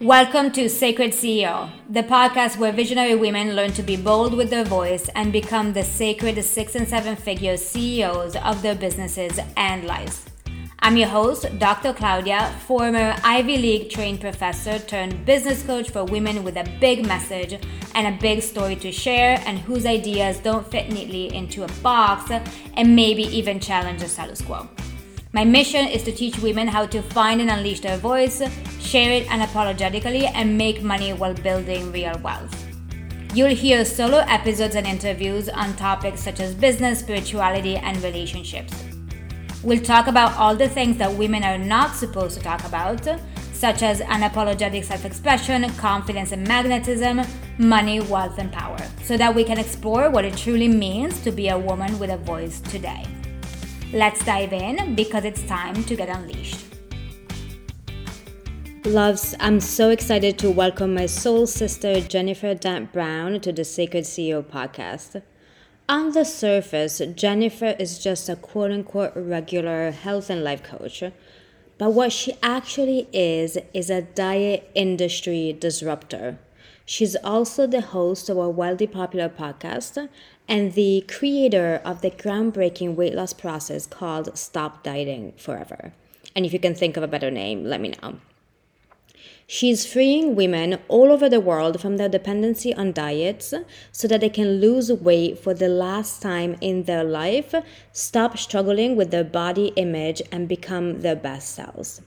Welcome to Sacred CEO, the podcast where visionary women learn to be bold with their voice and become the sacred six and seven figure CEOs of their businesses and lives. I'm your host, Dr. Claudia, former Ivy League trained professor turned business coach for women with a big message and a big story to share, and whose ideas don't fit neatly into a box and maybe even challenge the status quo. My mission is to teach women how to find and unleash their voice, share it unapologetically, and make money while building real wealth. You'll hear solo episodes and interviews on topics such as business, spirituality, and relationships. We'll talk about all the things that women are not supposed to talk about, such as unapologetic self expression, confidence and magnetism, money, wealth, and power, so that we can explore what it truly means to be a woman with a voice today. Let's dive in because it's time to get unleashed. Loves, I'm so excited to welcome my soul sister Jennifer Dent Brown to the Sacred CEO podcast. On the surface, Jennifer is just a quote unquote regular health and life coach. But what she actually is, is a diet industry disruptor. She's also the host of a wildly popular podcast and the creator of the groundbreaking weight loss process called Stop Dieting Forever. And if you can think of a better name, let me know. She's freeing women all over the world from their dependency on diets so that they can lose weight for the last time in their life, stop struggling with their body image, and become their best selves.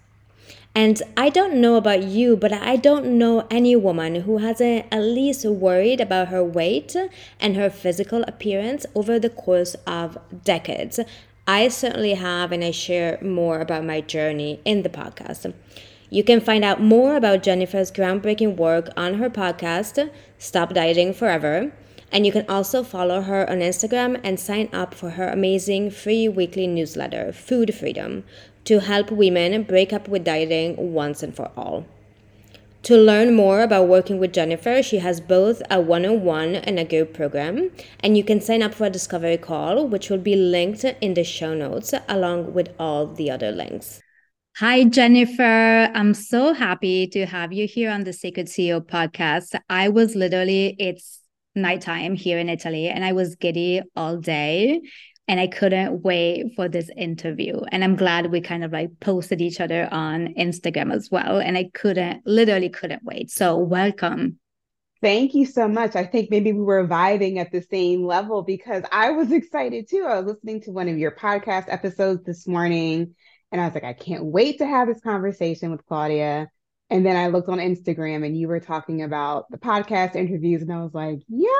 And I don't know about you, but I don't know any woman who hasn't at least worried about her weight and her physical appearance over the course of decades. I certainly have, and I share more about my journey in the podcast. You can find out more about Jennifer's groundbreaking work on her podcast, Stop Dieting Forever. And you can also follow her on Instagram and sign up for her amazing free weekly newsletter, Food Freedom, to help women break up with dieting once and for all. To learn more about working with Jennifer, she has both a one on one and a group program, and you can sign up for a discovery call, which will be linked in the show notes along with all the other links. Hi, Jennifer. I'm so happy to have you here on the Sacred CEO podcast. I was literally, it's nighttime here in Italy, and I was giddy all day and I couldn't wait for this interview. And I'm glad we kind of like posted each other on Instagram as well. And I couldn't, literally couldn't wait. So, welcome. Thank you so much. I think maybe we were vibing at the same level because I was excited too. I was listening to one of your podcast episodes this morning and I was like, I can't wait to have this conversation with Claudia. And then I looked on Instagram and you were talking about the podcast interviews, and I was like, yep,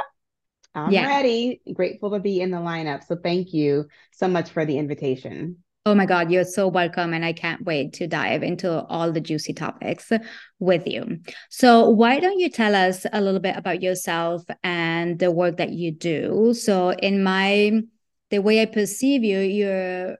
I'm yeah. ready. Grateful to be in the lineup. So thank you so much for the invitation. Oh my God, you're so welcome. And I can't wait to dive into all the juicy topics with you. So, why don't you tell us a little bit about yourself and the work that you do? So, in my the way I perceive you, you're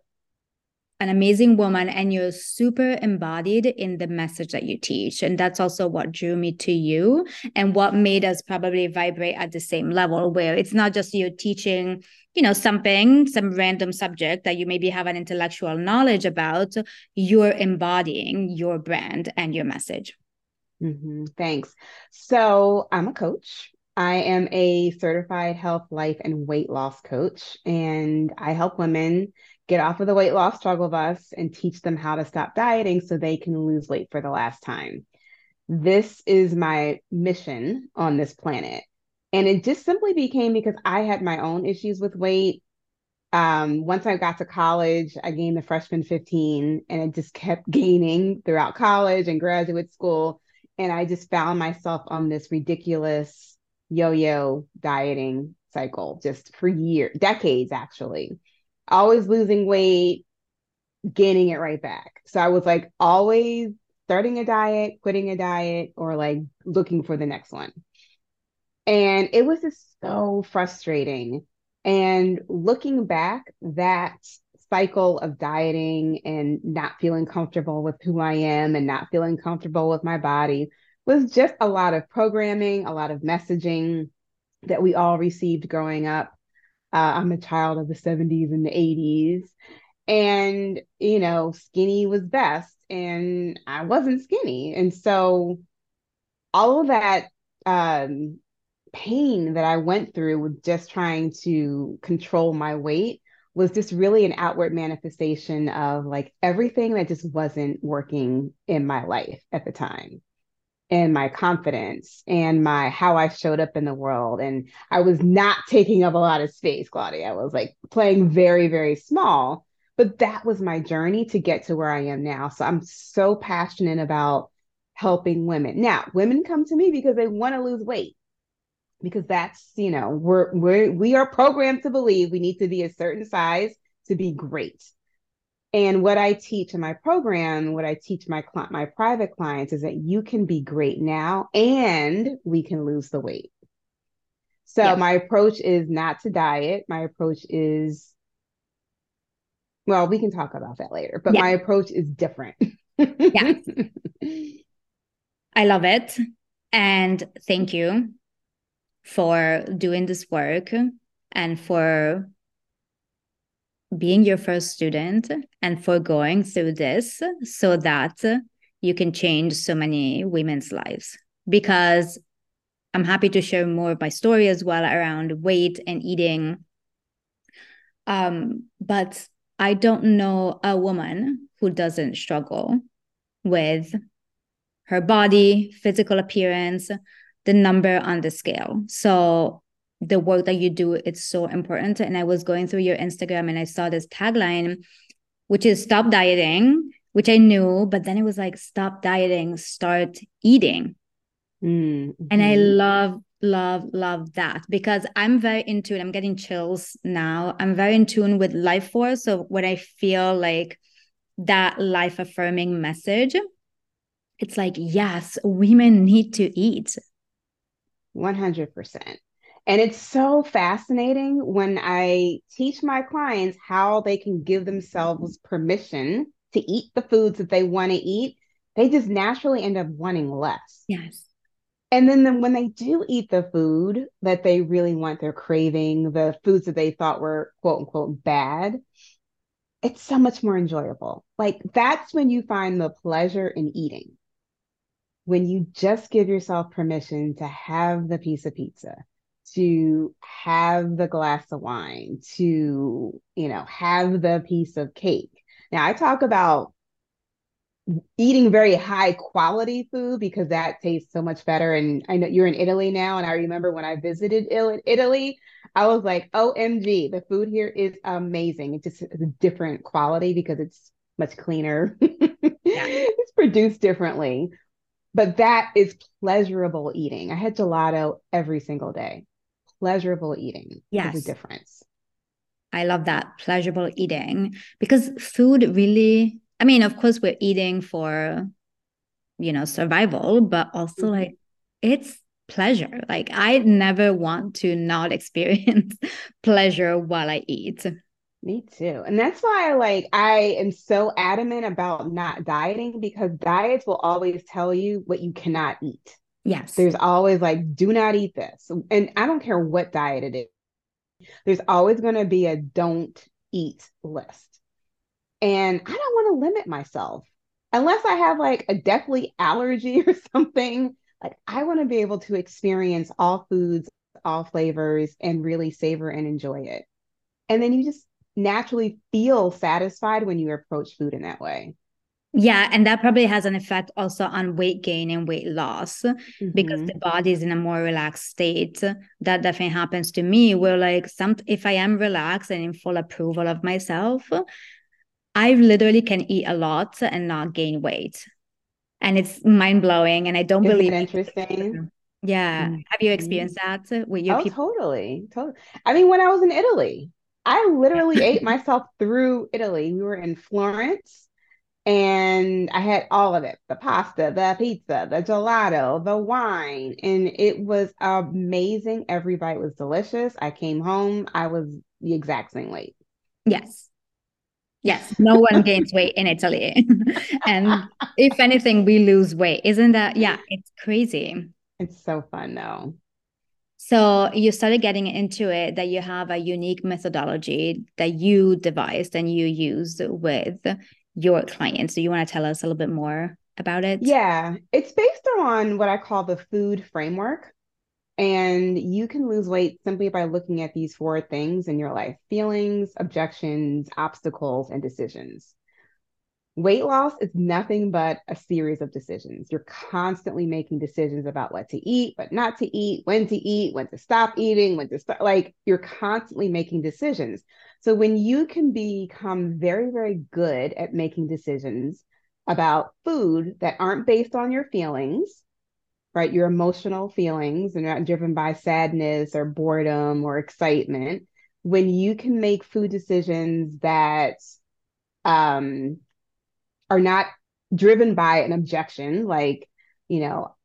an amazing woman and you're super embodied in the message that you teach. And that's also what drew me to you and what made us probably vibrate at the same level where it's not just you teaching you know something some random subject that you maybe have an intellectual knowledge about. You're embodying your brand and your message. Mm-hmm. thanks. So i'm a coach. I am a certified health, life, and weight loss coach, and I help women get off of the weight loss struggle bus and teach them how to stop dieting so they can lose weight for the last time. This is my mission on this planet. And it just simply became because I had my own issues with weight. Um, once I got to college, I gained the freshman 15 and it just kept gaining throughout college and graduate school. And I just found myself on this ridiculous yo yo dieting cycle just for years, decades actually always losing weight, gaining it right back. So I was like always starting a diet, quitting a diet, or like looking for the next one. And it was just so frustrating. And looking back, that cycle of dieting and not feeling comfortable with who I am and not feeling comfortable with my body was just a lot of programming, a lot of messaging that we all received growing up uh, I'm a child of the 70s and the 80s. And, you know, skinny was best. And I wasn't skinny. And so all of that um, pain that I went through with just trying to control my weight was just really an outward manifestation of like everything that just wasn't working in my life at the time and my confidence and my how I showed up in the world. And I was not taking up a lot of space, Claudia. I was like playing very, very small. But that was my journey to get to where I am now. So I'm so passionate about helping women. Now, women come to me because they want to lose weight. Because that's, you know, we're we're we are programmed to believe we need to be a certain size to be great. And what I teach in my program, what I teach my my private clients is that you can be great now and we can lose the weight. So yeah. my approach is not to diet. My approach is well, we can talk about that later, but yeah. my approach is different. yeah. I love it. And thank you for doing this work and for being your first student and for going through this so that you can change so many women's lives. Because i'm happy to share more of my story as well around weight and eating. Um, but i don't know a woman who doesn't struggle with her body physical appearance the number on the scale. So the work that you do it's so important. And i was going through your instagram and i saw this tagline which is stop dieting which i knew but then it was like stop dieting start eating. Mm-hmm. and i love love love that because i'm very in tune. I'm getting chills now. I'm very in tune with life force. So when i feel like that life affirming message it's like yes women need to eat. 100% and it's so fascinating when I teach my clients how they can give themselves permission to eat the foods that they want to eat. They just naturally end up wanting less. Yes. And then, then when they do eat the food that they really want, they're craving, the foods that they thought were quote unquote bad, it's so much more enjoyable. Like that's when you find the pleasure in eating. When you just give yourself permission to have the piece of pizza, to have the glass of wine, to, you know, have the piece of cake. Now, I talk about eating very high quality food because that tastes so much better. And I know you're in Italy now. And I remember when I visited Italy, I was like, OMG, the food here is amazing. It's just a different quality because it's much cleaner. It's produced differently. But that is pleasurable eating. I had gelato every single day pleasurable eating yes. is a difference. I love that pleasurable eating because food really, I mean, of course, we're eating for, you know, survival, but also mm-hmm. like it's pleasure. Like I never want to not experience pleasure while I eat. Me too. And that's why like I am so adamant about not dieting because diets will always tell you what you cannot eat. Yes. There's always like, do not eat this. And I don't care what diet it is, there's always going to be a don't eat list. And I don't want to limit myself unless I have like a deathly allergy or something. Like, I want to be able to experience all foods, all flavors, and really savor and enjoy it. And then you just naturally feel satisfied when you approach food in that way. Yeah, and that probably has an effect also on weight gain and weight loss mm-hmm. because the body is in a more relaxed state. That definitely happens to me. Where like some if I am relaxed and in full approval of myself, I literally can eat a lot and not gain weight. And it's mind blowing. And I don't Isn't believe interesting. Yeah. Mm-hmm. Have you experienced that with your oh, people? Totally. Totally. I mean, when I was in Italy, I literally ate myself through Italy. We were in Florence and I had all of it the pasta, the pizza, the gelato, the wine, and it was amazing. Every bite was delicious. I came home, I was the exact same weight. Yes. Yes, no one gains weight in Italy. and if anything, we lose weight. Isn't that? Yeah, it's crazy. It's so fun though. So you started getting into it that you have a unique methodology that you devised and you use with your clients. Do you want to tell us a little bit more about it? Yeah, it's based on what I call the food framework. And you can lose weight simply by looking at these four things in your life feelings, objections, obstacles, and decisions. Weight loss is nothing but a series of decisions. You're constantly making decisions about what to eat, what not to eat, when to eat, when to stop eating, when to start. Like you're constantly making decisions. So when you can become very, very good at making decisions about food that aren't based on your feelings, right? Your emotional feelings and not driven by sadness or boredom or excitement. When you can make food decisions that um, are not driven by an objection, like, you know,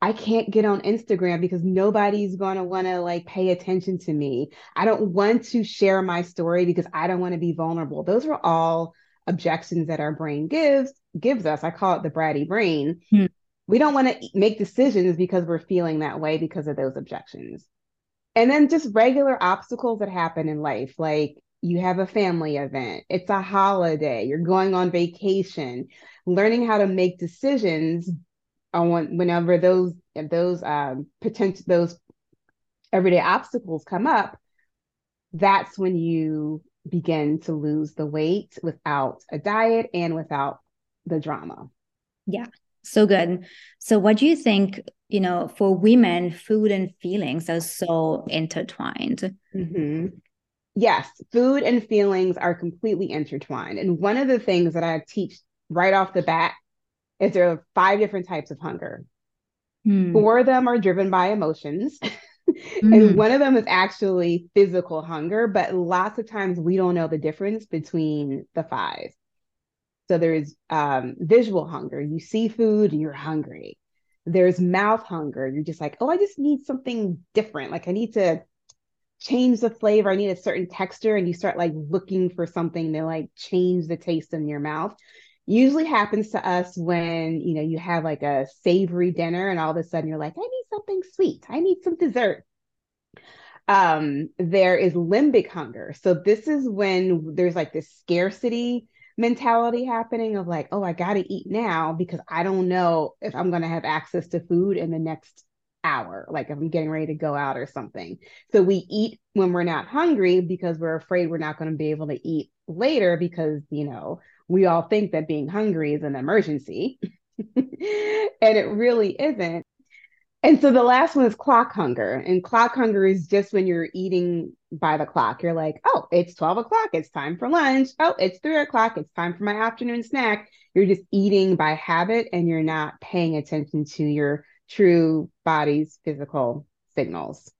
I can't get on Instagram because nobody's going to want to like pay attention to me. I don't want to share my story because I don't want to be vulnerable. Those are all objections that our brain gives gives us. I call it the bratty brain. Hmm we don't want to make decisions because we're feeling that way because of those objections. And then just regular obstacles that happen in life, like you have a family event, it's a holiday, you're going on vacation, learning how to make decisions on whenever those those um, potential those everyday obstacles come up. That's when you begin to lose the weight without a diet and without the drama. Yeah, so good. So, what do you think? You know, for women, food and feelings are so intertwined. Mm-hmm. Yes, food and feelings are completely intertwined. And one of the things that I teach right off the bat is there are five different types of hunger. Hmm. Four of them are driven by emotions. and mm. one of them is actually physical hunger, but lots of times we don't know the difference between the five. So there's um, visual hunger. You see food, you're hungry. There's mouth hunger. You're just like, oh, I just need something different. Like I need to change the flavor. I need a certain texture. And you start like looking for something to like change the taste in your mouth. Usually happens to us when you know you have like a savory dinner and all of a sudden you're like, I need something sweet. I need some dessert um, there is limbic hunger. So this is when there's like this scarcity mentality happening of like, oh, I got to eat now because I don't know if I'm going to have access to food in the next hour, like if I'm getting ready to go out or something. So we eat when we're not hungry because we're afraid we're not going to be able to eat later because, you know, we all think that being hungry is an emergency. and it really isn't. And so the last one is clock hunger. And clock hunger is just when you're eating by the clock. You're like, oh, it's 12 o'clock. It's time for lunch. Oh, it's three o'clock. It's time for my afternoon snack. You're just eating by habit and you're not paying attention to your true body's physical signals.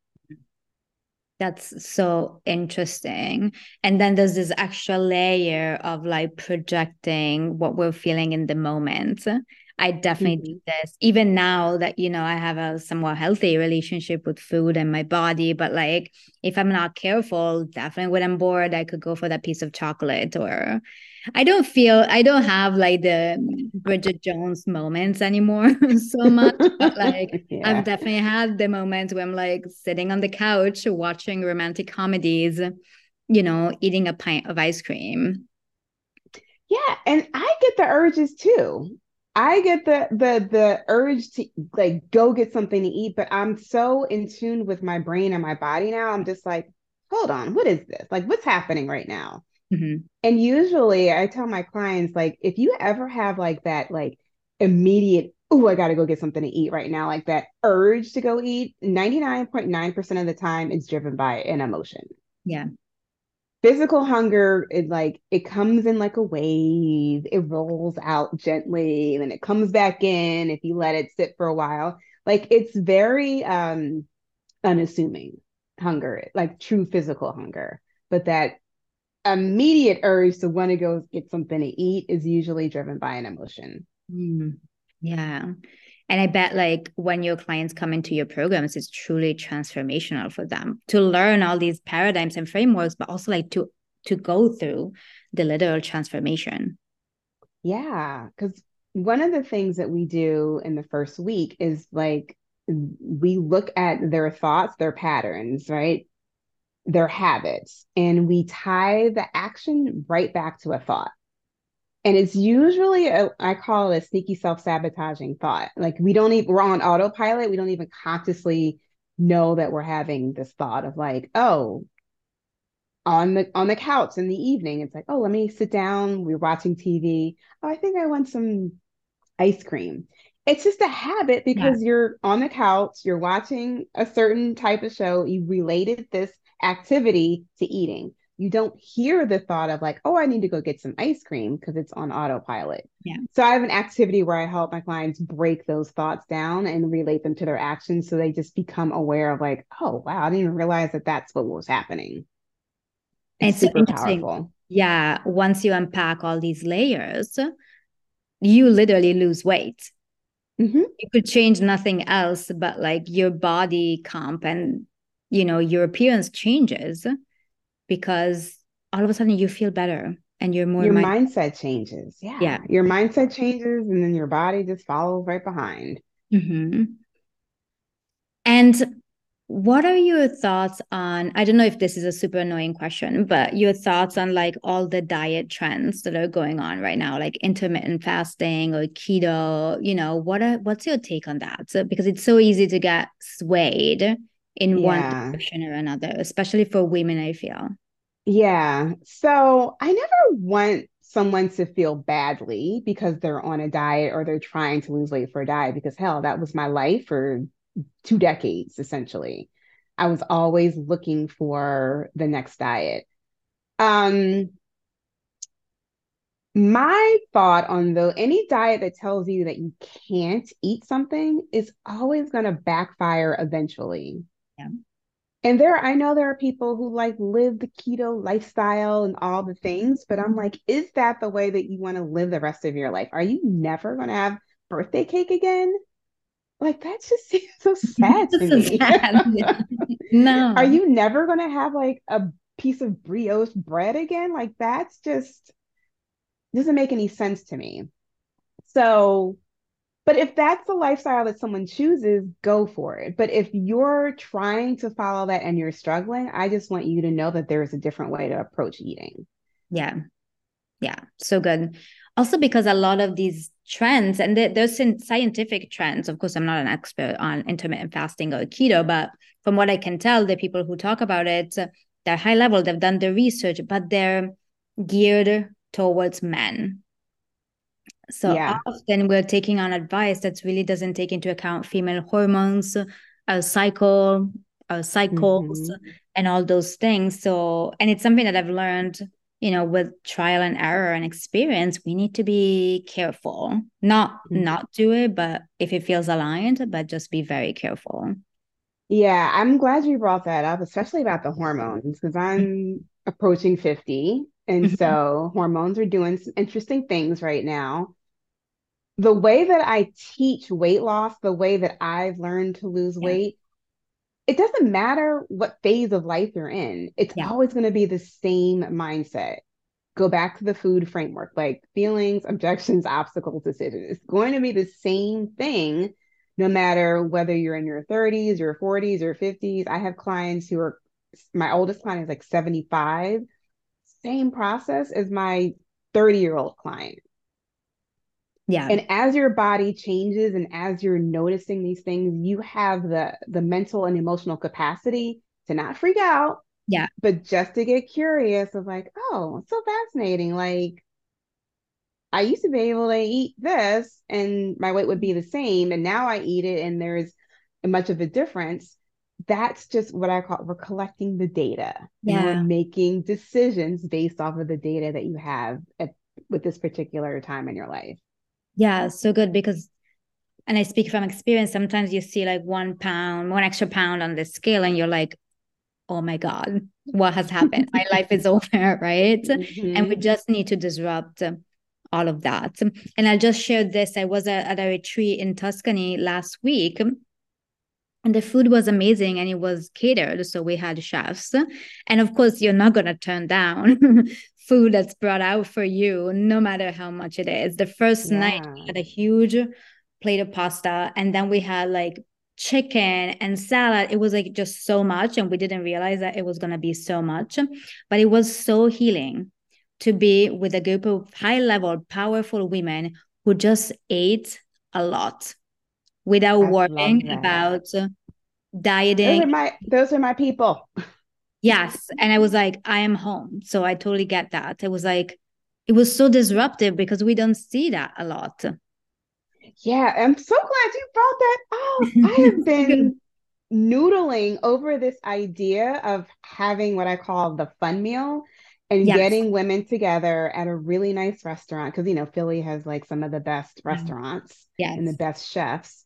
That's so interesting. And then there's this extra layer of like projecting what we're feeling in the moment. I definitely mm-hmm. do this. Even now that, you know, I have a somewhat healthy relationship with food and my body, but like if I'm not careful, definitely when I'm bored, I could go for that piece of chocolate or I don't feel I don't have like the Bridget Jones moments anymore so much. But like yeah. I've definitely had the moments where I'm like sitting on the couch watching romantic comedies, you know, eating a pint of ice cream. Yeah, and I get the urges too. I get the the the urge to like go get something to eat, but I'm so in tune with my brain and my body now. I'm just like, hold on, what is this? Like, what's happening right now? Mm-hmm. And usually, I tell my clients like, if you ever have like that like immediate, oh, I got to go get something to eat right now, like that urge to go eat, ninety nine point nine percent of the time, it's driven by an emotion. Yeah physical hunger is like it comes in like a wave it rolls out gently and then it comes back in if you let it sit for a while like it's very um unassuming hunger like true physical hunger but that immediate urge to want to go get something to eat is usually driven by an emotion. Mm, yeah. And i bet like when your clients come into your programs it's truly transformational for them to learn all these paradigms and frameworks but also like to to go through the literal transformation. Yeah because one of the things that we do in the first week is like we look at their thoughts their patterns right their habits and we tie the action right back to a thought And it's usually, a, I call it a sneaky self sabotaging thought. Like we don't even, we're on autopilot. We don't even consciously know that we're having this thought of like, oh, on the on the couch in the evening, it's like, oh, let me sit down. We're watching TV. Oh, I think I want some ice cream. It's just a habit because yeah. you're on the couch, you're watching a certain type of show, you related this activity to eating you don't hear the thought of like, oh, I need to go get some ice cream because it's on autopilot. Yeah. So I have an activity where I help my clients break those thoughts down and relate them to their actions so they just become aware of like, oh wow, I didn't even realize that that's what was happening. It's, it's super powerful. Yeah. Once you unpack all these layers, you literally lose weight. Mm-hmm. You could change nothing else, but like your body comp and you know your appearance changes because all of a sudden you feel better and you're more your mind- mindset changes. Yeah. Yeah. Your mindset changes and then your body just follows right behind. Mm-hmm. and what are your thoughts on i don't know if this is a super annoying question but your thoughts on like all the diet trends that are going on right now like intermittent fasting or keto you know what are what's your take on that? So, because it's so easy to get swayed in yeah. one direction or another, especially for women, I feel. Yeah. So I never want someone to feel badly because they're on a diet or they're trying to lose weight for a diet because hell, that was my life for two decades essentially. I was always looking for the next diet. Um my thought on though any diet that tells you that you can't eat something is always going to backfire eventually yeah. And there, I know there are people who like live the keto lifestyle and all the things, but I'm like, is that the way that you want to live the rest of your life? Are you never going to have birthday cake again? Like that just seems so sad to me. Sad. no. Are you never going to have like a piece of brioche bread again? Like that's just doesn't make any sense to me. So but if that's the lifestyle that someone chooses, go for it. But if you're trying to follow that and you're struggling, I just want you to know that there is a different way to approach eating. Yeah. Yeah. So good. Also, because a lot of these trends, and there's scientific trends, of course, I'm not an expert on intermittent fasting or keto, but from what I can tell, the people who talk about it, they're high level, they've done the research, but they're geared towards men so yeah. often we're taking on advice that really doesn't take into account female hormones, our cycle, our cycles, mm-hmm. and all those things. So, and it's something that I've learned, you know, with trial and error and experience. We need to be careful, not mm-hmm. not do it, but if it feels aligned, but just be very careful. Yeah, I'm glad you brought that up, especially about the hormones, because I'm mm-hmm. approaching 50. And mm-hmm. so hormones are doing some interesting things right now the way that I teach weight loss, the way that I've learned to lose yeah. weight, it doesn't matter what phase of life you're in. It's yeah. always going to be the same mindset. Go back to the food framework, like feelings, objections, obstacles, decisions. It's going to be the same thing no matter whether you're in your 30s, your 40s, or 50s. I have clients who are, my oldest client is like 75. Same process as my 30 year old client yeah. And as your body changes and as you're noticing these things you have the the mental and emotional capacity to not freak out yeah. but just to get curious of like oh it's so fascinating. Like i used to be able to eat this and my weight would be the same and now i eat it and there's much of a difference. That's just what i call we're collecting the data yeah. we're making decisions based off of the data that you have at, with this particular time in your life yeah, so good because, and I speak from experience, sometimes you see like one pound, one extra pound on the scale, and you're like, oh my God, what has happened? my life is over, right? Mm-hmm. And we mm-hmm. just need to disrupt all of that. And I'll just share this. I was at a retreat in Tuscany last week and the food was amazing and it was catered so we had chefs and of course you're not going to turn down food that's brought out for you no matter how much it is the first yeah. night we had a huge plate of pasta and then we had like chicken and salad it was like just so much and we didn't realize that it was going to be so much but it was so healing to be with a group of high level, powerful women who just ate a lot without I worrying about dieting. Those are my those are my people. Yes. And I was like, I am home. So I totally get that. It was like, it was so disruptive because we don't see that a lot. Yeah, I'm so glad you brought that up. I have been noodling over this idea of having what I call the fun meal and yes. getting women together at a really nice restaurant because you know Philly has like some of the best restaurants yes. and the best chefs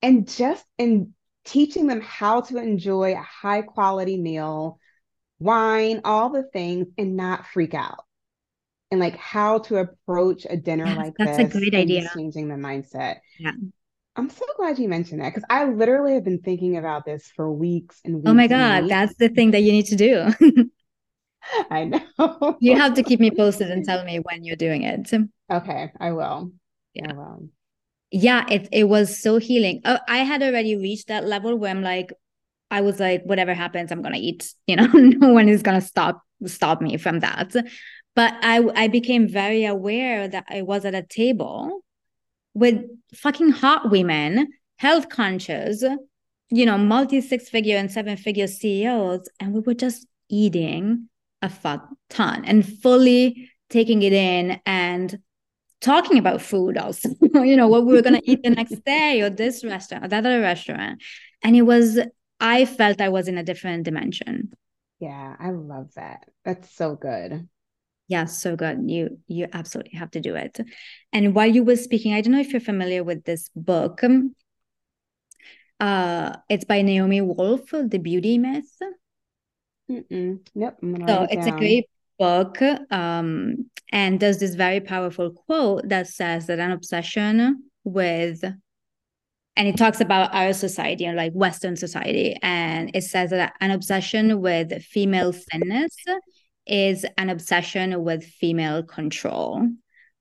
and just in teaching them how to enjoy a high quality meal wine all the things and not freak out and like how to approach a dinner yes, like that's this. That's a great idea. Changing the mindset. Yeah. I'm so glad you mentioned that because I literally have been thinking about this for weeks and weeks. Oh my God, that's the thing that you need to do. I know. you have to keep me posted and tell me when you're doing it. Okay, I will. Yeah. I will. Yeah, it, it was so healing. Oh, I had already reached that level where I'm like, I was like, whatever happens, I'm gonna eat. You know, no one is gonna stop stop me from that. But I I became very aware that I was at a table with fucking hot women, health conscious, you know, multi six figure and seven figure CEOs, and we were just eating a fuck ton and fully taking it in and talking about food also you know what we were going to eat the next day or this restaurant or that other restaurant and it was i felt i was in a different dimension yeah i love that that's so good yeah, so good. You you absolutely have to do it. And while you were speaking, I don't know if you're familiar with this book. Uh, it's by Naomi Wolf, The Beauty Myth. Mm-mm. Yep. So it it's down. a great book. Um, and there's this very powerful quote that says that an obsession with and it talks about our society and like Western society. And it says that an obsession with female thinness is an obsession with female control.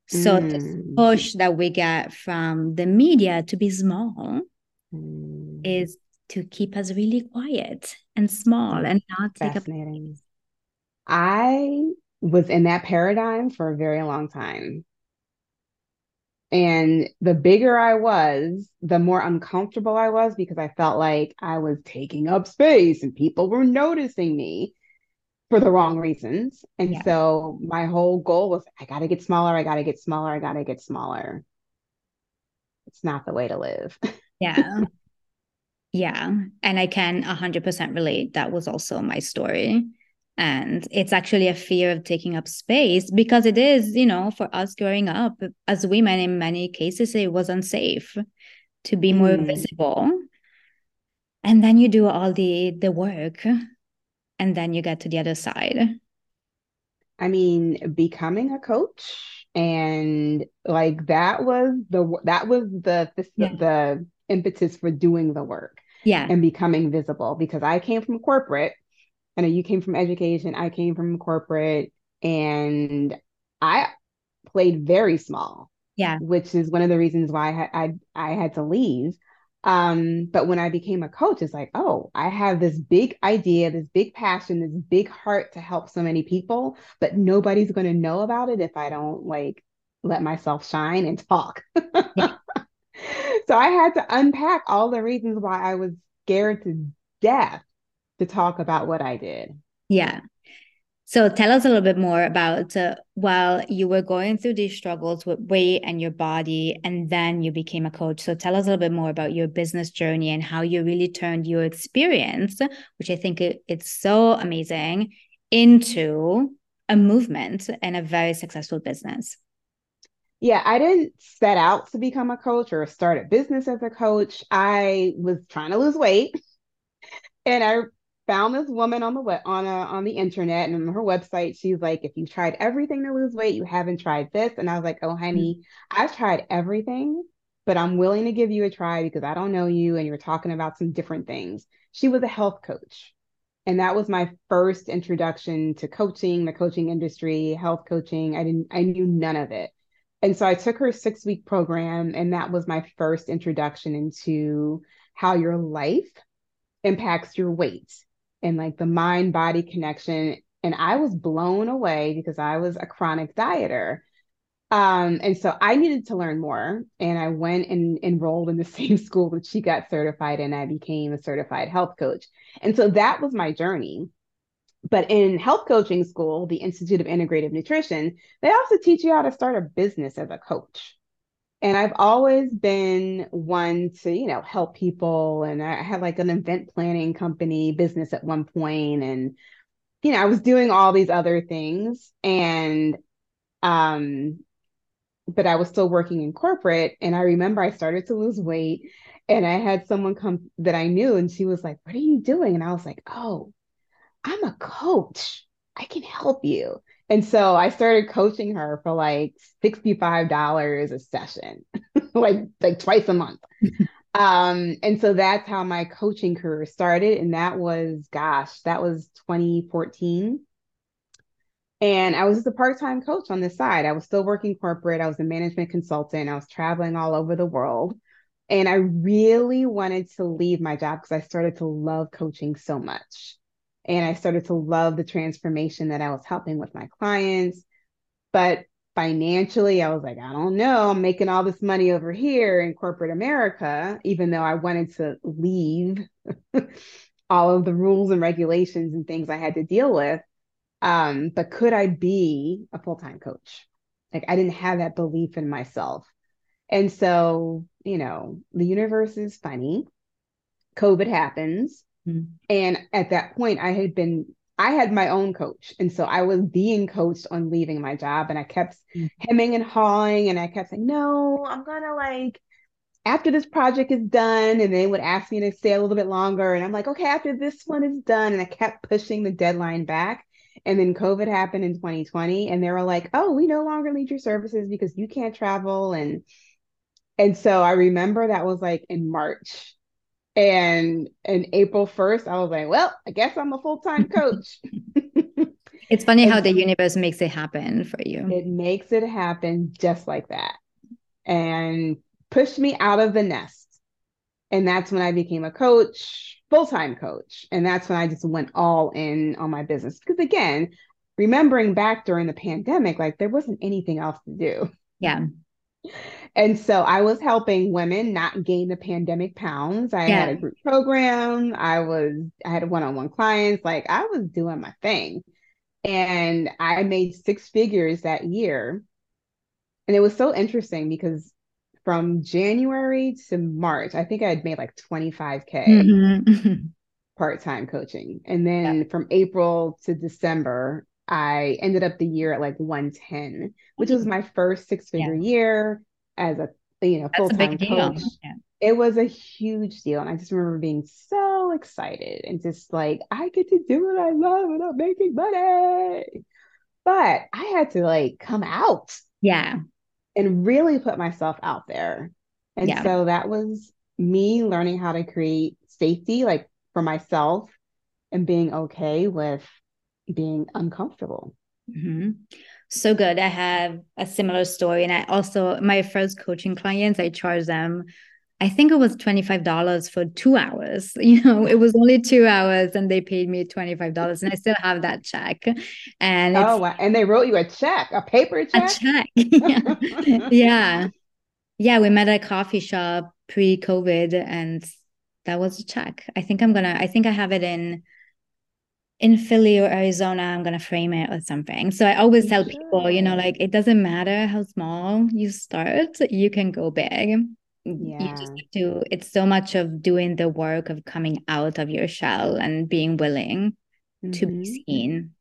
So mm. this push that we get from the media to be small mm. is to keep us really quiet and small and not take up. I was in that paradigm for a very long time. And the bigger I was, the more uncomfortable I was because I felt like I was taking up space and people were noticing me for the wrong reasons. And yeah. so my whole goal was I got to get smaller, I got to get smaller, I got to get smaller. It's not the way to live. yeah. Yeah. And I can 100% relate. That was also my story. And it's actually a fear of taking up space because it is, you know, for us growing up as women, in many cases, it was unsafe to be more mm. visible. And then you do all the the work and then you get to the other side? I mean, becoming a coach and like that was the that was the the, yeah. the impetus for doing the work. Yeah. And becoming visible because I came from corporate. I know you came from education, I came from corporate and I played very small. Yeah. Which is one of the reasons why I I, I had to leave um, but when I became a coach, it's like, oh, I have this big idea, this big passion, this big heart to help so many people, but nobody's going to know about it if I don't like let myself shine and talk. Yeah. so I had to unpack all the reasons why I was scared to death to talk about what I did. Yeah. So tell us a little bit more about uh, while you were going through these struggles with weight and your body, and then you became a coach. So tell us a little bit more about your business journey and how you really turned your experience, which I think it, it's so amazing, into a movement and a very successful business. Yeah, I didn't set out to become a coach or start a business as a coach. I was trying to lose weight and I found this woman on the web on a, on the internet and on her website she's like if you've tried everything to lose weight you haven't tried this. And i was like oh honey mm-hmm. i've tried everything but i'm willing to give you a try because i don't know you and you're talking about some different things. She was a health coach. And that was my first introduction to coaching the coaching industry health coaching. I didn't i knew none of it. And so i took her six week program and that was my first introduction into how your life impacts your weight and like the mind body connection And I was blown away because I was a chronic dieter. Um, and so I needed to learn more. And I went and enrolled in the same school that she got certified in. I became a certified health coach. And so that was my journey. But in health coaching school, the Institute of Integrative Nutrition, they also teach you how to start a business as a coach. And I've always been one to, you know, help people. And I had like an event planning company business at one point, and you know, I was doing all these other things. And um, but I was still working in corporate. And I remember I started to lose weight. And I had someone come that I knew, and she was like, What are you doing? And I was like, Oh, I'm a coach. I can help you. And so I started coaching her for like $65 a session, like like twice a month. um, and so that's how my coaching career started. And that was, gosh, that was 2014. And I was just a part-time coach on this side. I was still working corporate. I was a management consultant. I was traveling all over the world. And I really wanted to leave my job because I started to love coaching so much. And I started to love the transformation that I was helping with my clients. But financially, I was like, I don't know. I'm making all this money over here in corporate America, even though I wanted to leave all of the rules and regulations and things I had to deal with. Um, but could I be a full time coach? Like, I didn't have that belief in myself. And so, you know, the universe is funny. COVID happens. Mm-hmm. And at that point, I had been, I had my own coach. And so I was being coached on leaving my job. And I kept mm-hmm. hemming and hawing. And I kept saying, no, I'm going to like, after this project is done, and they would ask me to stay a little bit longer. And I'm like, okay, after this one is done. And I kept pushing the deadline back. And then COVID happened in 2020. And they were like, oh, we no longer need your services because you can't travel. And and so I remember that was like in March and in April 1st, I was like, well, I guess I'm a full time coach. it's funny how the universe makes it happen for you. It makes it happen just like that and pushed me out of the nest. And that's when I became a coach, full time coach. And that's when I just went all in on my business. Because again, remembering back during the pandemic, like there wasn't anything else to do. Yeah. And so I was helping women not gain the pandemic pounds. I yeah. had a group program. I was, I had one-on-one clients. Like I was doing my thing. And I made six figures that year. And it was so interesting because from January to March, I think I had made like 25K mm-hmm. part-time coaching. And then yeah. from April to December, I ended up the year at like 110, which was my first six figure yeah. year as a you know full time coach. Yeah. It was a huge deal, and I just remember being so excited and just like I get to do what I love and I'm making money. But I had to like come out, yeah, and really put myself out there. And yeah. so that was me learning how to create safety, like for myself, and being okay with being uncomfortable. Mm-hmm. So good. I have a similar story. And I also, my first coaching clients, I charge them, I think it was $25 for two hours. You know, it was only two hours and they paid me $25. And I still have that check. And oh, wow. And they wrote you a check, a paper check? A check. yeah. yeah. Yeah. We met at a coffee shop pre COVID and that was a check. I think I'm going to, I think I have it in in Philly or Arizona, I'm gonna frame it or something. So I always tell people, you know, like it doesn't matter how small you start, you can go big. Yeah. You just have to, it's so much of doing the work of coming out of your shell and being willing mm-hmm. to be mm-hmm. seen.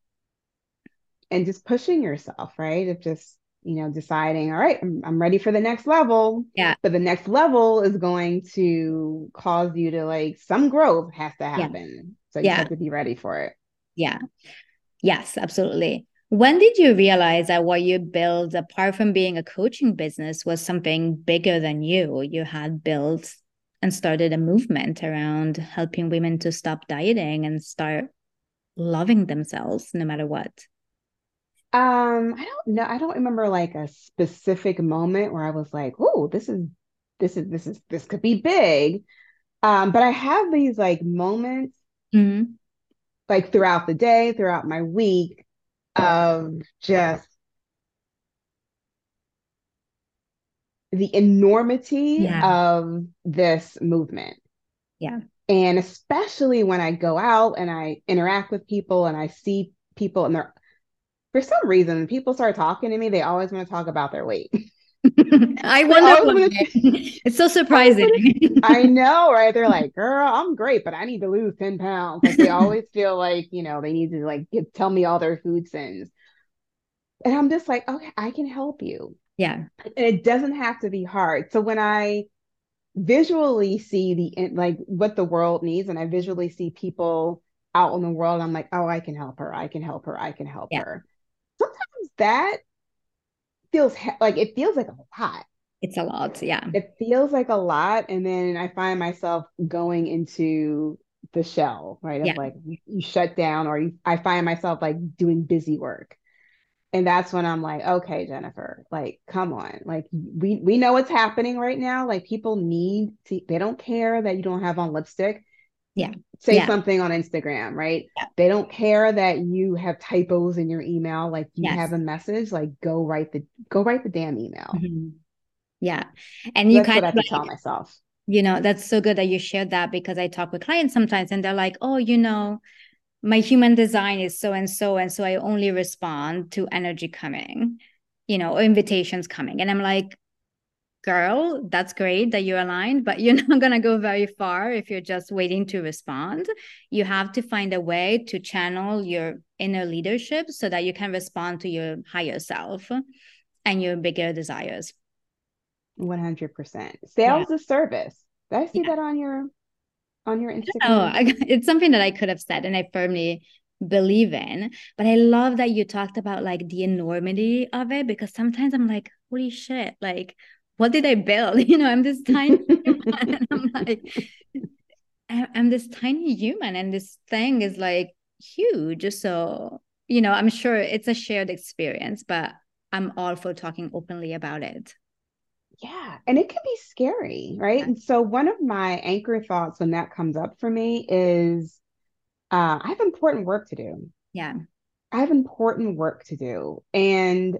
And just pushing yourself, right? Of just, you know, deciding, all right, I'm, I'm ready for the next level. Yeah. But the next level is going to cause you to like some growth has to happen. Yeah. So you yeah. have to be ready for it. Yeah. Yes, absolutely. When did you realize that what you built, apart from being a coaching business, was something bigger than you? You had built and started a movement around helping women to stop dieting and start loving themselves no matter what. Um, I don't know. I don't remember like a specific moment where I was like, "Oh, this is this is this is this could be big." Um, but I have these like moments mm-hmm like throughout the day, throughout my week of just the enormity yeah. of this movement. Yeah. And especially when I go out and I interact with people and I see people and they're for some reason people start talking to me, they always want to talk about their weight. I wonder it's so surprising. I know, right? They're like, girl, I'm great, but I need to lose 10 pounds. Like they always feel like, you know, they need to like give, tell me all their food sins. And I'm just like, okay, I can help you. Yeah. And it doesn't have to be hard. So when I visually see the like what the world needs and I visually see people out in the world, I'm like, oh, I can help her. I can help her. I can help yeah. her. Sometimes that feels he- like it feels like a lot. It's a lot. Yeah. It feels like a lot. And then I find myself going into the shell, right? Of yeah. like you, you, shut down or you, I find myself like doing busy work and that's when i'm like okay jennifer like come on like we we know what's happening right now like people need to they don't care that you don't have on lipstick yeah say yeah. something on instagram right yeah. they don't care that you have typos in your email like you yes. have a message like go write the go write the damn email mm-hmm. yeah and you that's kind what of I like, tell myself you know that's so good that you shared that because i talk with clients sometimes and they're like oh you know my human design is so and so and so i only respond to energy coming you know or invitations coming and i'm like girl that's great that you're aligned but you're not going to go very far if you're just waiting to respond you have to find a way to channel your inner leadership so that you can respond to your higher self and your bigger desires 100% sales yeah. is service did i see yeah. that on your on your Instagram? Oh, I, it's something that I could have said and I firmly believe in. But I love that you talked about like the enormity of it because sometimes I'm like, holy shit, like what did I build? You know, I'm this tiny human I'm like, I'm this tiny human and this thing is like huge. So, you know, I'm sure it's a shared experience, but I'm all for talking openly about it. Yeah. And it can be scary, right? Yeah. And so one of my anchor thoughts when that comes up for me is uh, I have important work to do. Yeah. I have important work to do. And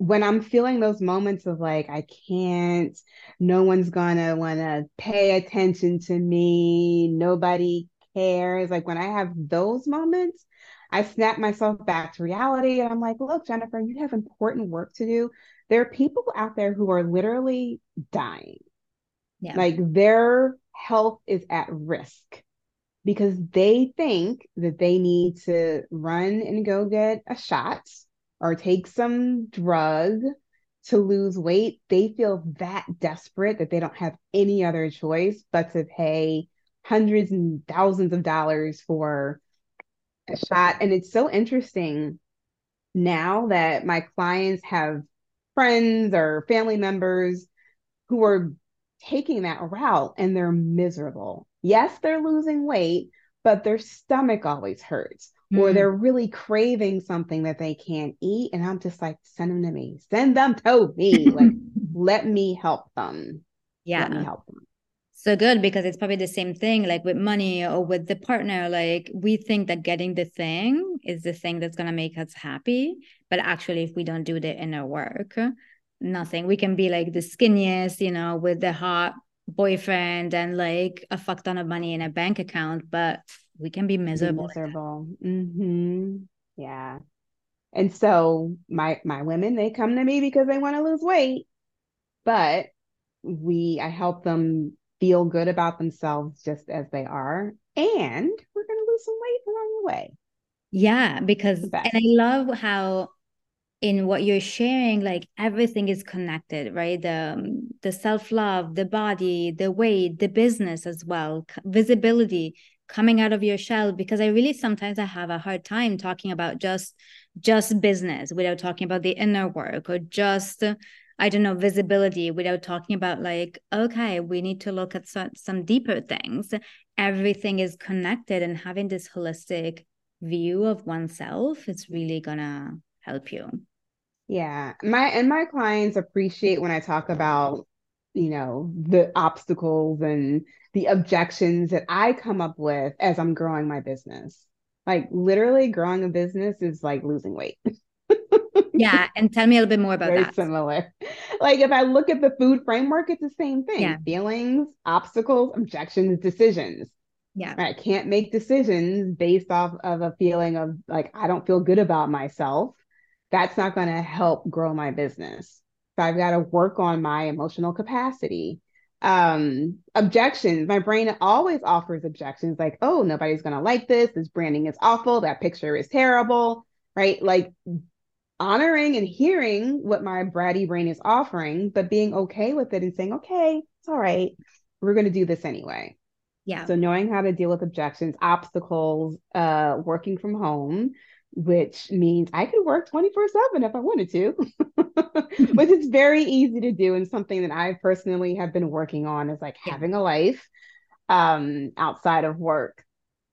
when I'm feeling those moments of like, I can't, no one's gonna wanna pay attention to me, nobody cares. Like when I have those moments, I snap myself back to reality and I'm like, look, Jennifer, you have important work to do there are people out there who are literally dying. Yeah. Like their health is at risk because they think that they need to run and go get a shot or take some drug to lose weight. They feel that desperate that they don't have any other choice but to pay hundreds and thousands of dollars for a shot. And it's so interesting now that my clients have friends or family members who are taking that route and they're miserable. Yes, they're losing weight, but their stomach always hurts mm. or they're really craving something that they can't eat. And I'm just like, send them to me, send them to me. like, let me help them. Yeah. Let me help them so good because it's probably the same thing like with money or with the partner like we think that getting the thing is the thing that's going to make us happy but actually if we don't do the inner work nothing we can be like the skinniest you know with the hot boyfriend and like a fuck ton of money in a bank account but we can be miserable be miserable mm-hmm. yeah and so my my women they come to me because they want to lose weight but we i help them feel good about themselves just as they are. And we're going to lose some weight along the way. Yeah, because, and I love how in what you're sharing like everything is connected right the um, the self love the body the weight the business as well visibility coming out of your shell because i really sometimes i have a hard time talking about just just business without talking about the inner work or just I don't know, visibility without talking about like, okay, we need to look at some, some deeper things. Everything is connected and having this holistic view of oneself is really gonna help you. Yeah. My and my clients appreciate when I talk about, you know, the obstacles and the objections that I come up with as I'm growing my business. Like literally growing a business is like losing weight. yeah. And tell me a little bit more about Very that. similar. Like if I look at the food framework, it's the same thing. Yeah. Feelings, obstacles, objections, decisions. Yeah. I can't make decisions based off of a feeling of like I don't feel good about myself. That's not going to help grow my business. So I've got to work on my emotional capacity. Um, objections. My brain always offers objections like, oh, nobody's going to like this. This branding is awful. That picture is terrible. Right. Like honoring and hearing what my bratty brain is offering, but being okay with it and saying, okay, it's all right. We're going to do this anyway. Yeah. So knowing how to deal with objections, obstacles, uh, working from home, which means I could work 24 7 if I wanted to, which is very easy to do and something that I personally have been working on is like having a life um, outside of work.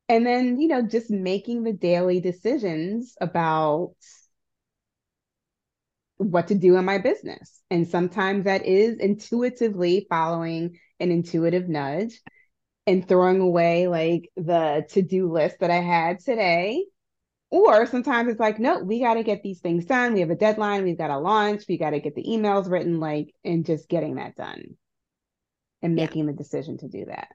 And then, you know, just making the daily decisions about what to do in my business. And sometimes that is intuitively following an intuitive nudge and throwing away like the to-do list that I had today. Or sometimes it's like, no, we got to get these things done. We have a deadline. We've got to launch. We got to get the emails written, like, and just getting that done and making yeah. the decision to do that.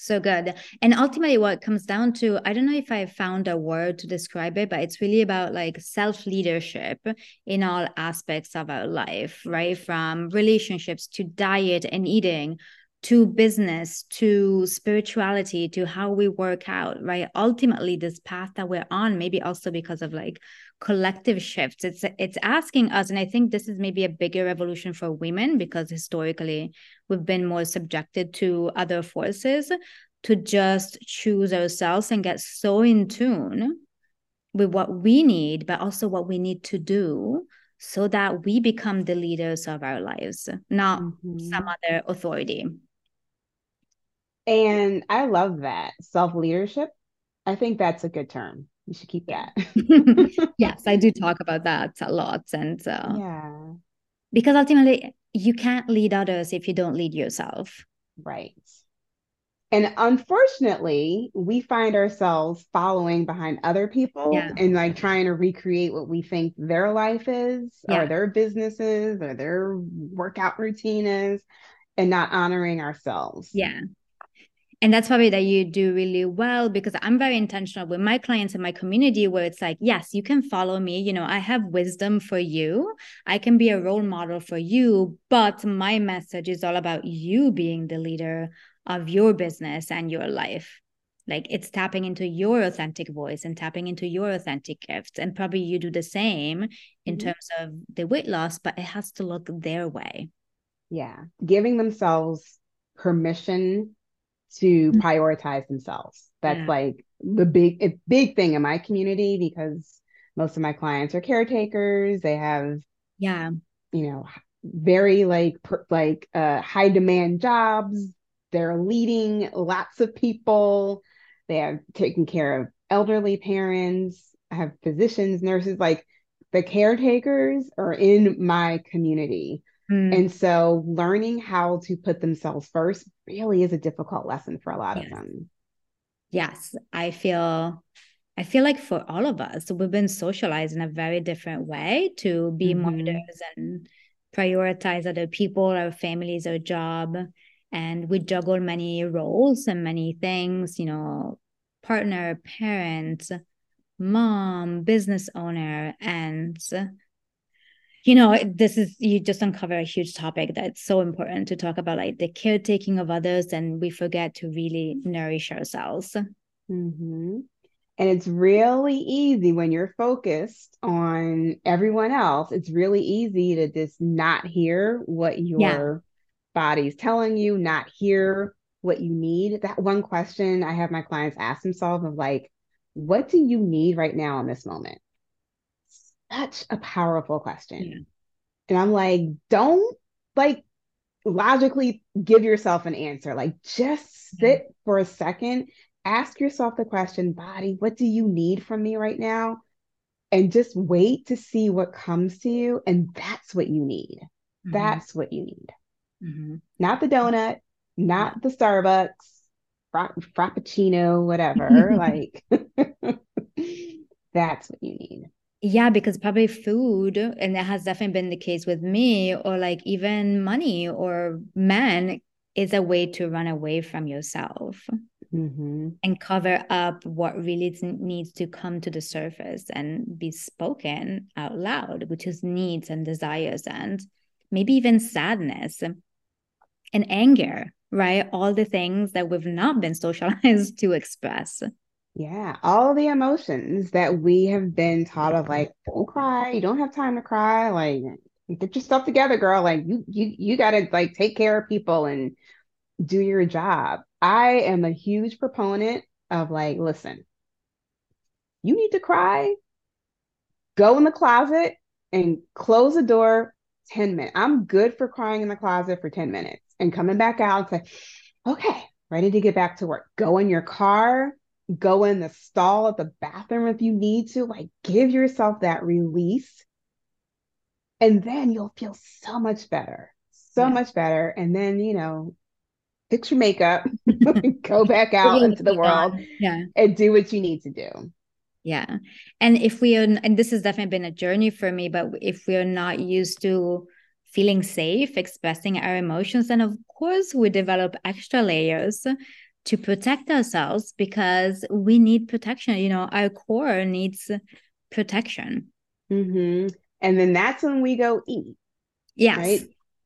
So good. And ultimately, what comes down to, I don't know if I found a word to describe it, but it's really about like self leadership in all aspects of our life, right? From relationships to diet and eating to business to spirituality to how we work out right? Ultimately this path that we're on maybe also because of like collective shifts. It's it's asking us and i think this is maybe a bigger revolution for women because historically we've been more subjected to other forces to just choose ourselves and get so in tune with what we need but also what we need to do so that we become the leaders of our lives not mm-hmm. some other authority and I love that self leadership. I think that's a good term. You should keep that. yes, I do talk about that a lot. And uh, yeah, because ultimately, you can't lead others if you don't lead yourself. Right. And unfortunately, we find ourselves following behind other people yeah. and like trying to recreate what we think their life is yeah. or their businesses or their workout routine is and not honoring ourselves. Yeah and that's probably that you do really well because i'm very intentional with my clients and my community where it's like yes you can follow me. You know i have wisdom for you. I can be a role model for you but my message is all about you being the leader of your business and your life. Like it's tapping into your authentic voice and tapping into your authentic gifts. And probably you do the same in mm-hmm. terms of the weight loss but it has to look their way. Yeah. Giving themselves permission to mm-hmm. prioritize themselves. That's yeah. like the big big thing in my community because most of my clients are caretakers. They have yeah, you know, very like per, like uh high demand jobs. They're leading lots of people. They have taken care of elderly parents. I have physicians, nurses, like the caretakers are in my community. Mm. And so learning how to put themselves first really is a difficult lesson for a lot yes. of them. Yes, I feel I feel like for all of us, we've been socialized in a very different way to be mm-hmm. martyrs and prioritize other people, our families, our job. And we juggle many roles and many things, you know, partner, parent, mom, business owner, and you know this is you just uncover a huge topic that's so important to talk about like the caretaking of others and we forget to really nourish ourselves mm-hmm. and it's really easy when you're focused on everyone else it's really easy to just not hear what your yeah. body's telling you not hear what you need that one question i have my clients ask themselves of like what do you need right now in this moment such a powerful question. Yeah. And I'm like, don't like logically give yourself an answer. Like just sit yeah. for a second, ask yourself the question, body, what do you need from me right now? And just wait to see what comes to you. And that's what you need. Mm-hmm. That's what you need. Mm-hmm. Not the donut, not the Starbucks, fra- Frappuccino, whatever. like, that's what you need. Yeah, because probably food, and that has definitely been the case with me, or like even money or men is a way to run away from yourself mm-hmm. and cover up what really needs to come to the surface and be spoken out loud, which is needs and desires and maybe even sadness and anger, right? All the things that we've not been socialized to express. Yeah, all the emotions that we have been taught of mm-hmm. like, don't cry, you don't have time to cry, like get your stuff together, girl. Like you you you gotta like take care of people and do your job. I am a huge proponent of like, listen, you need to cry, go in the closet and close the door 10 minutes. I'm good for crying in the closet for 10 minutes and coming back out and say, okay, ready to get back to work. Go in your car, go in the stall at the bathroom if you need to, like give yourself that release. And then you'll feel so much better, so yeah. much better. And then, you know, fix your makeup, go back out into the world yeah. and do what you need to do. Yeah. And if we are, and this has definitely been a journey for me, but if we are not used to feeling safe, expressing our emotions, then of course we develop extra layers to protect ourselves because we need protection. You know, our core needs protection. Mm-hmm. And then that's when we go eat. Yes. Right?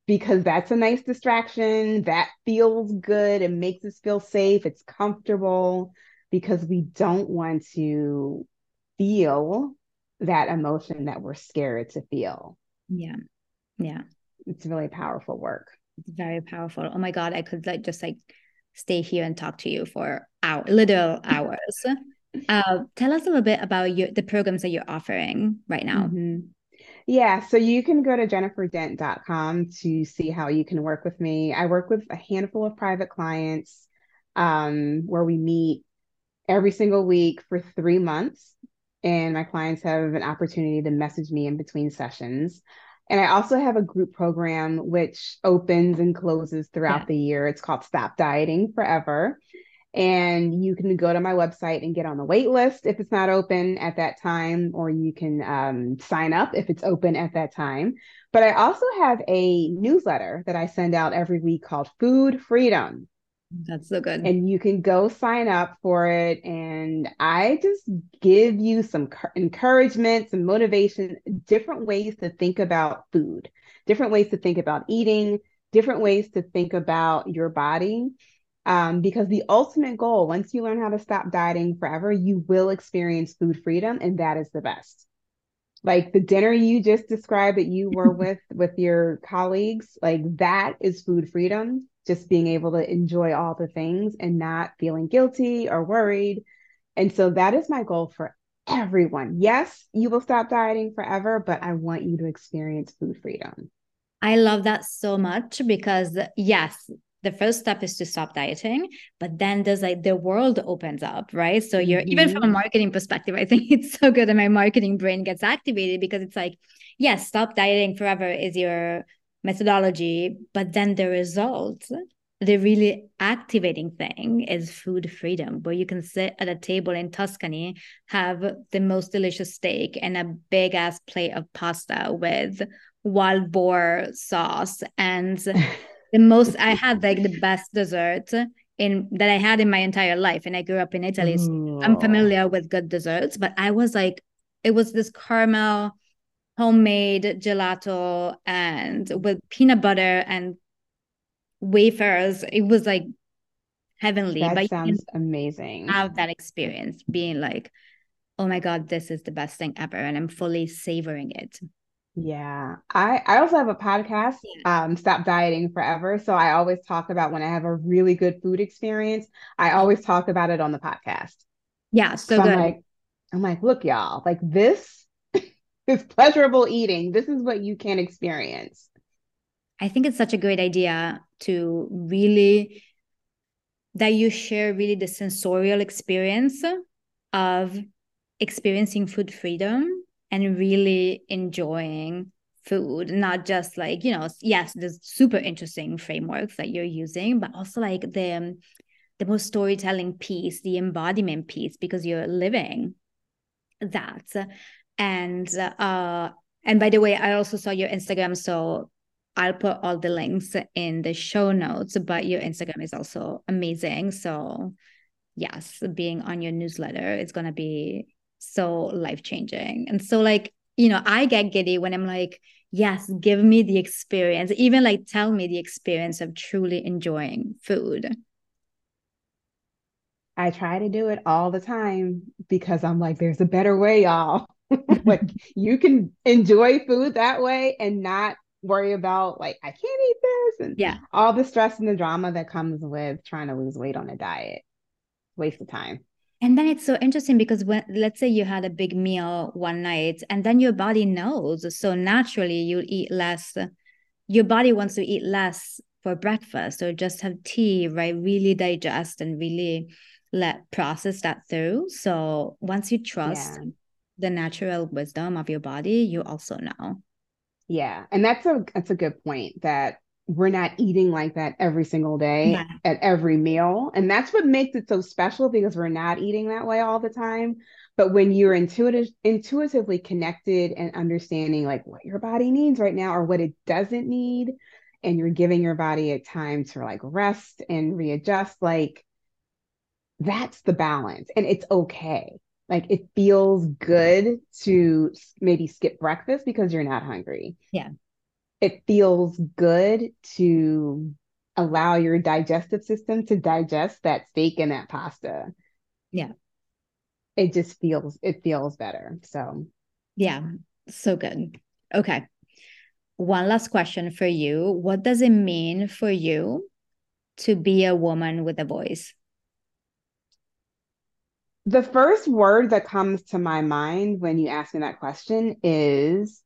Because that's a nice distraction. That feels good. It makes us feel safe. It's comfortable because we don't want to feel that emotion that we're scared to feel. Yeah. Yeah. It's really powerful work. It's very powerful. Oh my God. I could like just like stay here and talk to you for hour, little hours. uh, tell us a little bit about your, the programs that you're offering right now. Mm-hmm. Yeah, so you can go to jenniferdent.com to see how you can work with me. I work with a handful of private clients um, where we meet every single week for three months. And my clients have an opportunity to message me in between sessions. And I also have a group program which opens and closes throughout yeah. the year. It's called Stop Dieting Forever. And you can go to my website and get on the wait list if it's not open at that time, or you can um, sign up if it's open at that time. But I also have a newsletter that I send out every week called Food Freedom. That's so good. And you can go sign up for it. And I just give you some encouragement, some motivation, different ways to think about food, different ways to think about eating, different ways to think about your body. Um, because the ultimate goal, once you learn how to stop dieting forever, you will experience food freedom, and that is the best. Like the dinner you just described that you were with with your colleagues, like that is food freedom just being able to enjoy all the things and not feeling guilty or worried. And so that is my goal for everyone. Yes, you will stop dieting forever, but I want you to experience food freedom. I love that so much because, yes, the first step is to stop dieting but then there's like the world opens up right so you're mm-hmm. even from a mm-hmm. marketing perspective i think it's so good that my marketing brain gets activated because it's like yes stop dieting forever is your methodology, but then the result, the really activating thing is food freedom, where you can sit at a table in Tuscany, have the most delicious steak and a big ass plate of pasta with wild boar sauce and the most I had like the best dessert in that I had in my entire life. And I grew up in Italy. So I'm familiar with good desserts, but I was like, it was this caramel homemade gelato and with peanut butter and wafers. It was like heavenly. That but sounds amazing. Have that experience being like, oh my God, this is the best thing ever. And I'm fully savoring it. Yeah. I, I also have a podcast, yeah. um, Stop Dieting Forever. So I always talk about when I have a really good food experience, I always talk about it on the podcast. Yeah. So, so good. I'm like, I'm like, look, y'all, like this it's pleasurable eating. This is what you can experience. I think it's such a great idea to really that you share really the sensorial experience of experiencing food freedom and really enjoying food not just like you know yes there's super interesting frameworks that you're using but also like the the most storytelling piece the embodiment piece because you're living that. And uh and by the way, I also saw your Instagram, so I'll put all the links in the show notes, but your Instagram is also amazing. So yes, being on your newsletter is gonna be so life changing. And so like, you know, I get giddy when I'm like, yes, give me the experience, even like tell me the experience of truly enjoying food. I try to do it all the time because I'm like, there's a better way, y'all. like you can enjoy food that way and not worry about like I can't eat this and yeah, all the stress and the drama that comes with trying to lose weight on a diet. Waste of time. And then it's so interesting because when let's say you had a big meal one night and then your body knows. So naturally you'll eat less. Your body wants to eat less for breakfast or just have tea, right? Really digest and really let process that through. So once you trust yeah. The natural wisdom of your body, you also know. Yeah. And that's a that's a good point that we're not eating like that every single day yeah. at every meal. And that's what makes it so special because we're not eating that way all the time. But when you're intuitive, intuitively connected and understanding like what your body needs right now or what it doesn't need, and you're giving your body a time to like rest and readjust, like that's the balance. And it's okay. Like it feels good to maybe skip breakfast because you're not hungry. Yeah it feels good to allow your digestive system to digest that steak and that pasta. Yeah. It just feels it feels better. So yeah, so good. Okay. One last question for you. What does it mean for you to be a woman with a voice? The first word that comes to my mind when you ask me that question is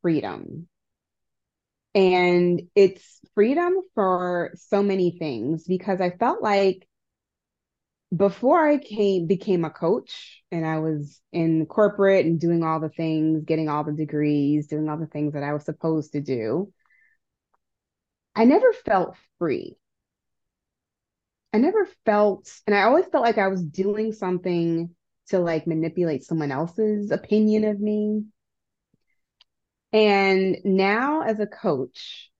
freedom. And it's freedom for so many things because I felt like before I came became a coach and I was in corporate and doing all the things, getting all the degrees, doing all the things that I was supposed to do, I never felt free. I never felt, and I always felt like I was doing something to like manipulate someone else's opinion of me and now, as a coach,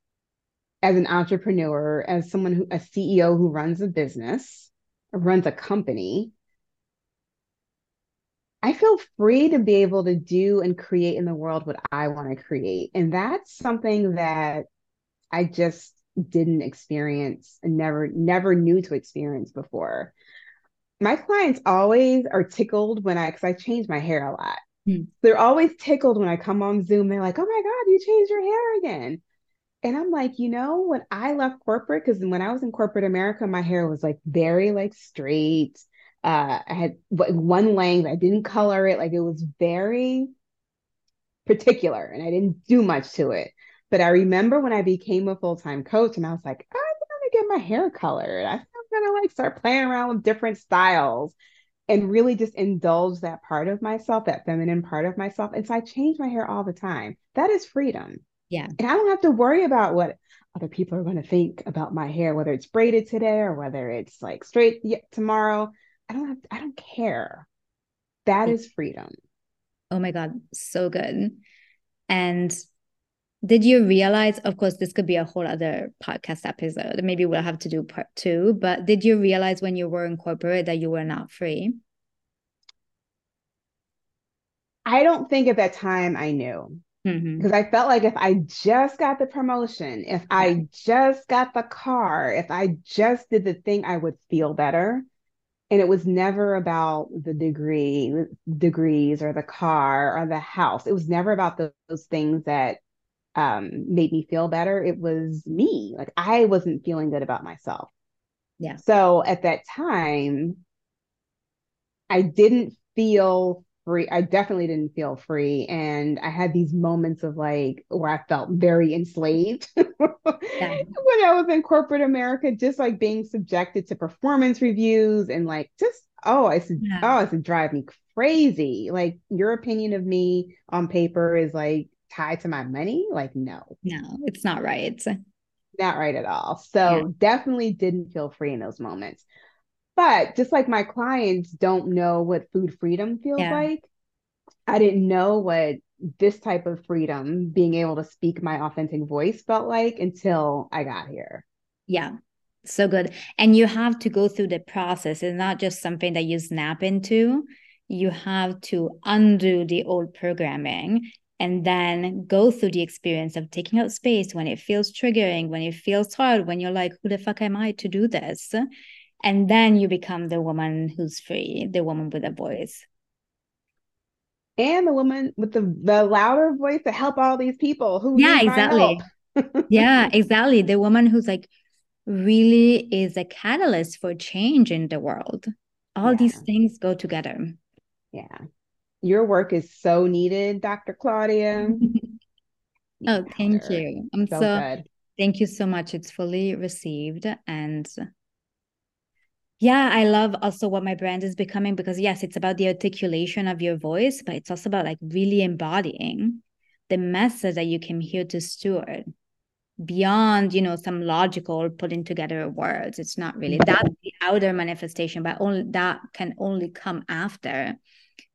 as an entrepreneur, as someone who, a CEO who runs a business, runs a company, I feel free to be able to do and create in the world what I want to create. And that's something that I just didn't experience and never, never knew to experience before. My clients always are tickled when I, because I change my hair a lot. Hmm. They're always tickled when I come on Zoom. They're like, oh my God, you changed your hair again. And I'm like, you know, when I left corporate, because when I was in corporate America, my hair was like very like straight. Uh, I had one length. I didn't color it. Like it was very particular, and I didn't do much to it. But I remember when I became a full time coach, and I was like, I'm gonna get my hair colored. I am gonna like start playing around with different styles and really just indulge that part of myself, that feminine part of myself. And so I change my hair all the time. That is freedom. Yeah. And I don't have to worry about what other people are going to think about my hair, whether it's braided today or whether it's like straight tomorrow. I don't have, I don't care. That mm. is freedom. Oh my God. So good. And did you realize of course this could be a whole other podcast episode. Maybe we'll have to do part two but did you realize when you were in corporate that you were not free? I don't think at that time i knew. Because mm-hmm. i felt like if i just got the promotion if i just got the car if i just did the thing i would feel better. And it was never about the degree degrees or the car or the house. It was never about those, those things that um, made me feel better. It was me. Like I wasn't feeling good about myself. Yeah. So at that time, I didn't feel free. I definitely didn't feel free. And I had these moments of like where I felt very enslaved yeah. when I was in corporate America, just like being subjected to performance reviews and like just, oh, I said, yeah. oh, it drive me crazy. Like your opinion of me on paper is like tied to my money like no no it's not right not right at all so yeah. definitely didn't feel free in those moments but just like my clients don't know what food freedom feels yeah. like I didn't know what this type of freedom, being able to speak my authentic voice, felt like until I got here. Yeah, so good. And you have to go through the process. It's not just something that you snap into. You have to undo the old programming and then go through the experience of taking out space when it feels triggering, when it feels hard, when you're like, who the fuck am I to do this? And then you become the woman who's free, the woman with a voice. And the woman with the, the louder voice to help all these people who yeah exactly yeah exactly the woman who's like really is a catalyst for change in the world all yeah. these things go together yeah your work is so needed, Dr. Claudia. oh, thank you. I'm so, so. Thank you so much. It's fully received. And yeah, I love also what my brand is becoming because, yes, it's about the articulation of your voice, but it's also about like really embodying the message that you came here to steward beyond you know some logical putting together words it's not really mm-hmm. that the outer manifestation but only that can only come after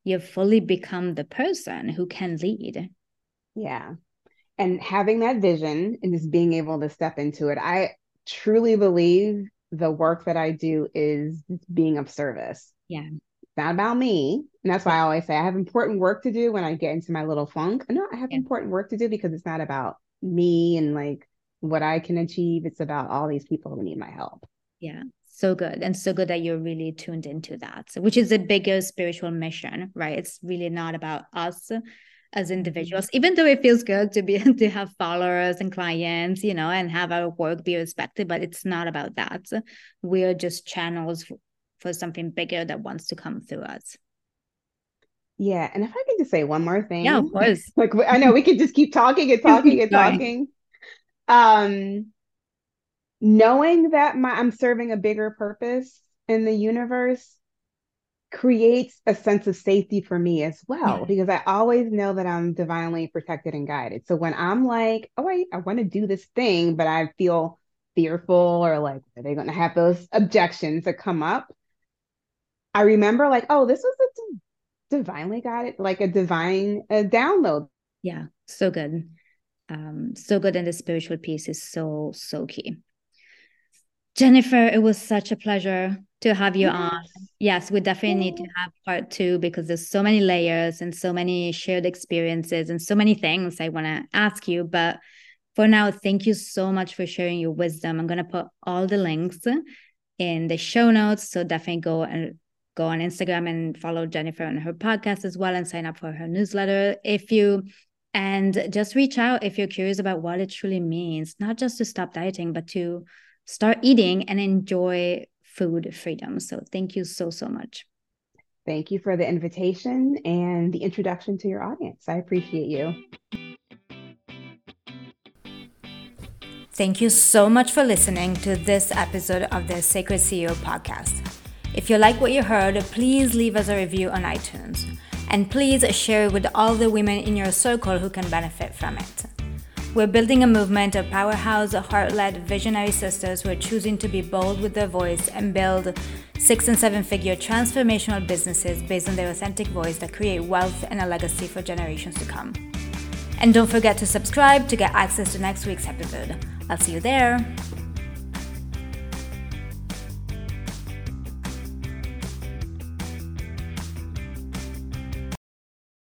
you've fully become the person who can lead. Yeah. And having that vision and just being able to step into it, I truly believe the work that I do is being of service. Yeah. It's not about me. And that's why I always say I have important work to do when I get into my little funk. No, I have yeah. important work to do because it's not about me and like what I can achieve. It's about all these people who need my help. Yeah so good and so good that you're really tuned into that. Which is a bigger spiritual mission right? It's really not about us as mm-hmm. individuals even though it feels good to be to have followers and clients you know and have our work be respected but it's not about that. We're just channels for something bigger that wants to come through us. Yeah and if i can just say one more thing yeah of course. like i know we could just keep talking and talking and talking. Um knowing that my I'm serving a bigger purpose in the universe creates a sense of safety for me as well yeah. because I always know that I'm divinely protected and guided. So when I'm like, oh, I, I want to do this thing, but I feel fearful or like, are they going to have those objections that come up? I remember like, oh, this was a divinely guided, like a divine a download. Yeah, so good. Um, so good. And the spiritual piece is so, so key. Jennifer, it was such a pleasure to have you on. Yes, we definitely need to have part two because there's so many layers and so many shared experiences and so many things I want to ask you. But for now, thank you so much for sharing your wisdom. I'm going to put all the links in the show notes. So definitely go and go on Instagram and follow Jennifer on her podcast as well and sign up for her newsletter if you and just reach out if you're curious about what it truly means, not just to stop dieting, but to start eating and enjoy food freedom. So thank you so, so much. Thank you for the invitation and the introduction to your audience. I appreciate you. Thank you so much for listening to this episode of the Sacred CEO podcast. If you like what you heard, please leave us a review on iTunes. And please share it with all the women in your circle who can benefit from it. We're building a movement of powerhouse, heart led visionary sisters who are choosing to be bold with their voice and build six and seven figure transformational businesses based on their authentic voice that create wealth and a legacy for generations to come. And don't forget to subscribe to get access to next week's episode. I'll see you there.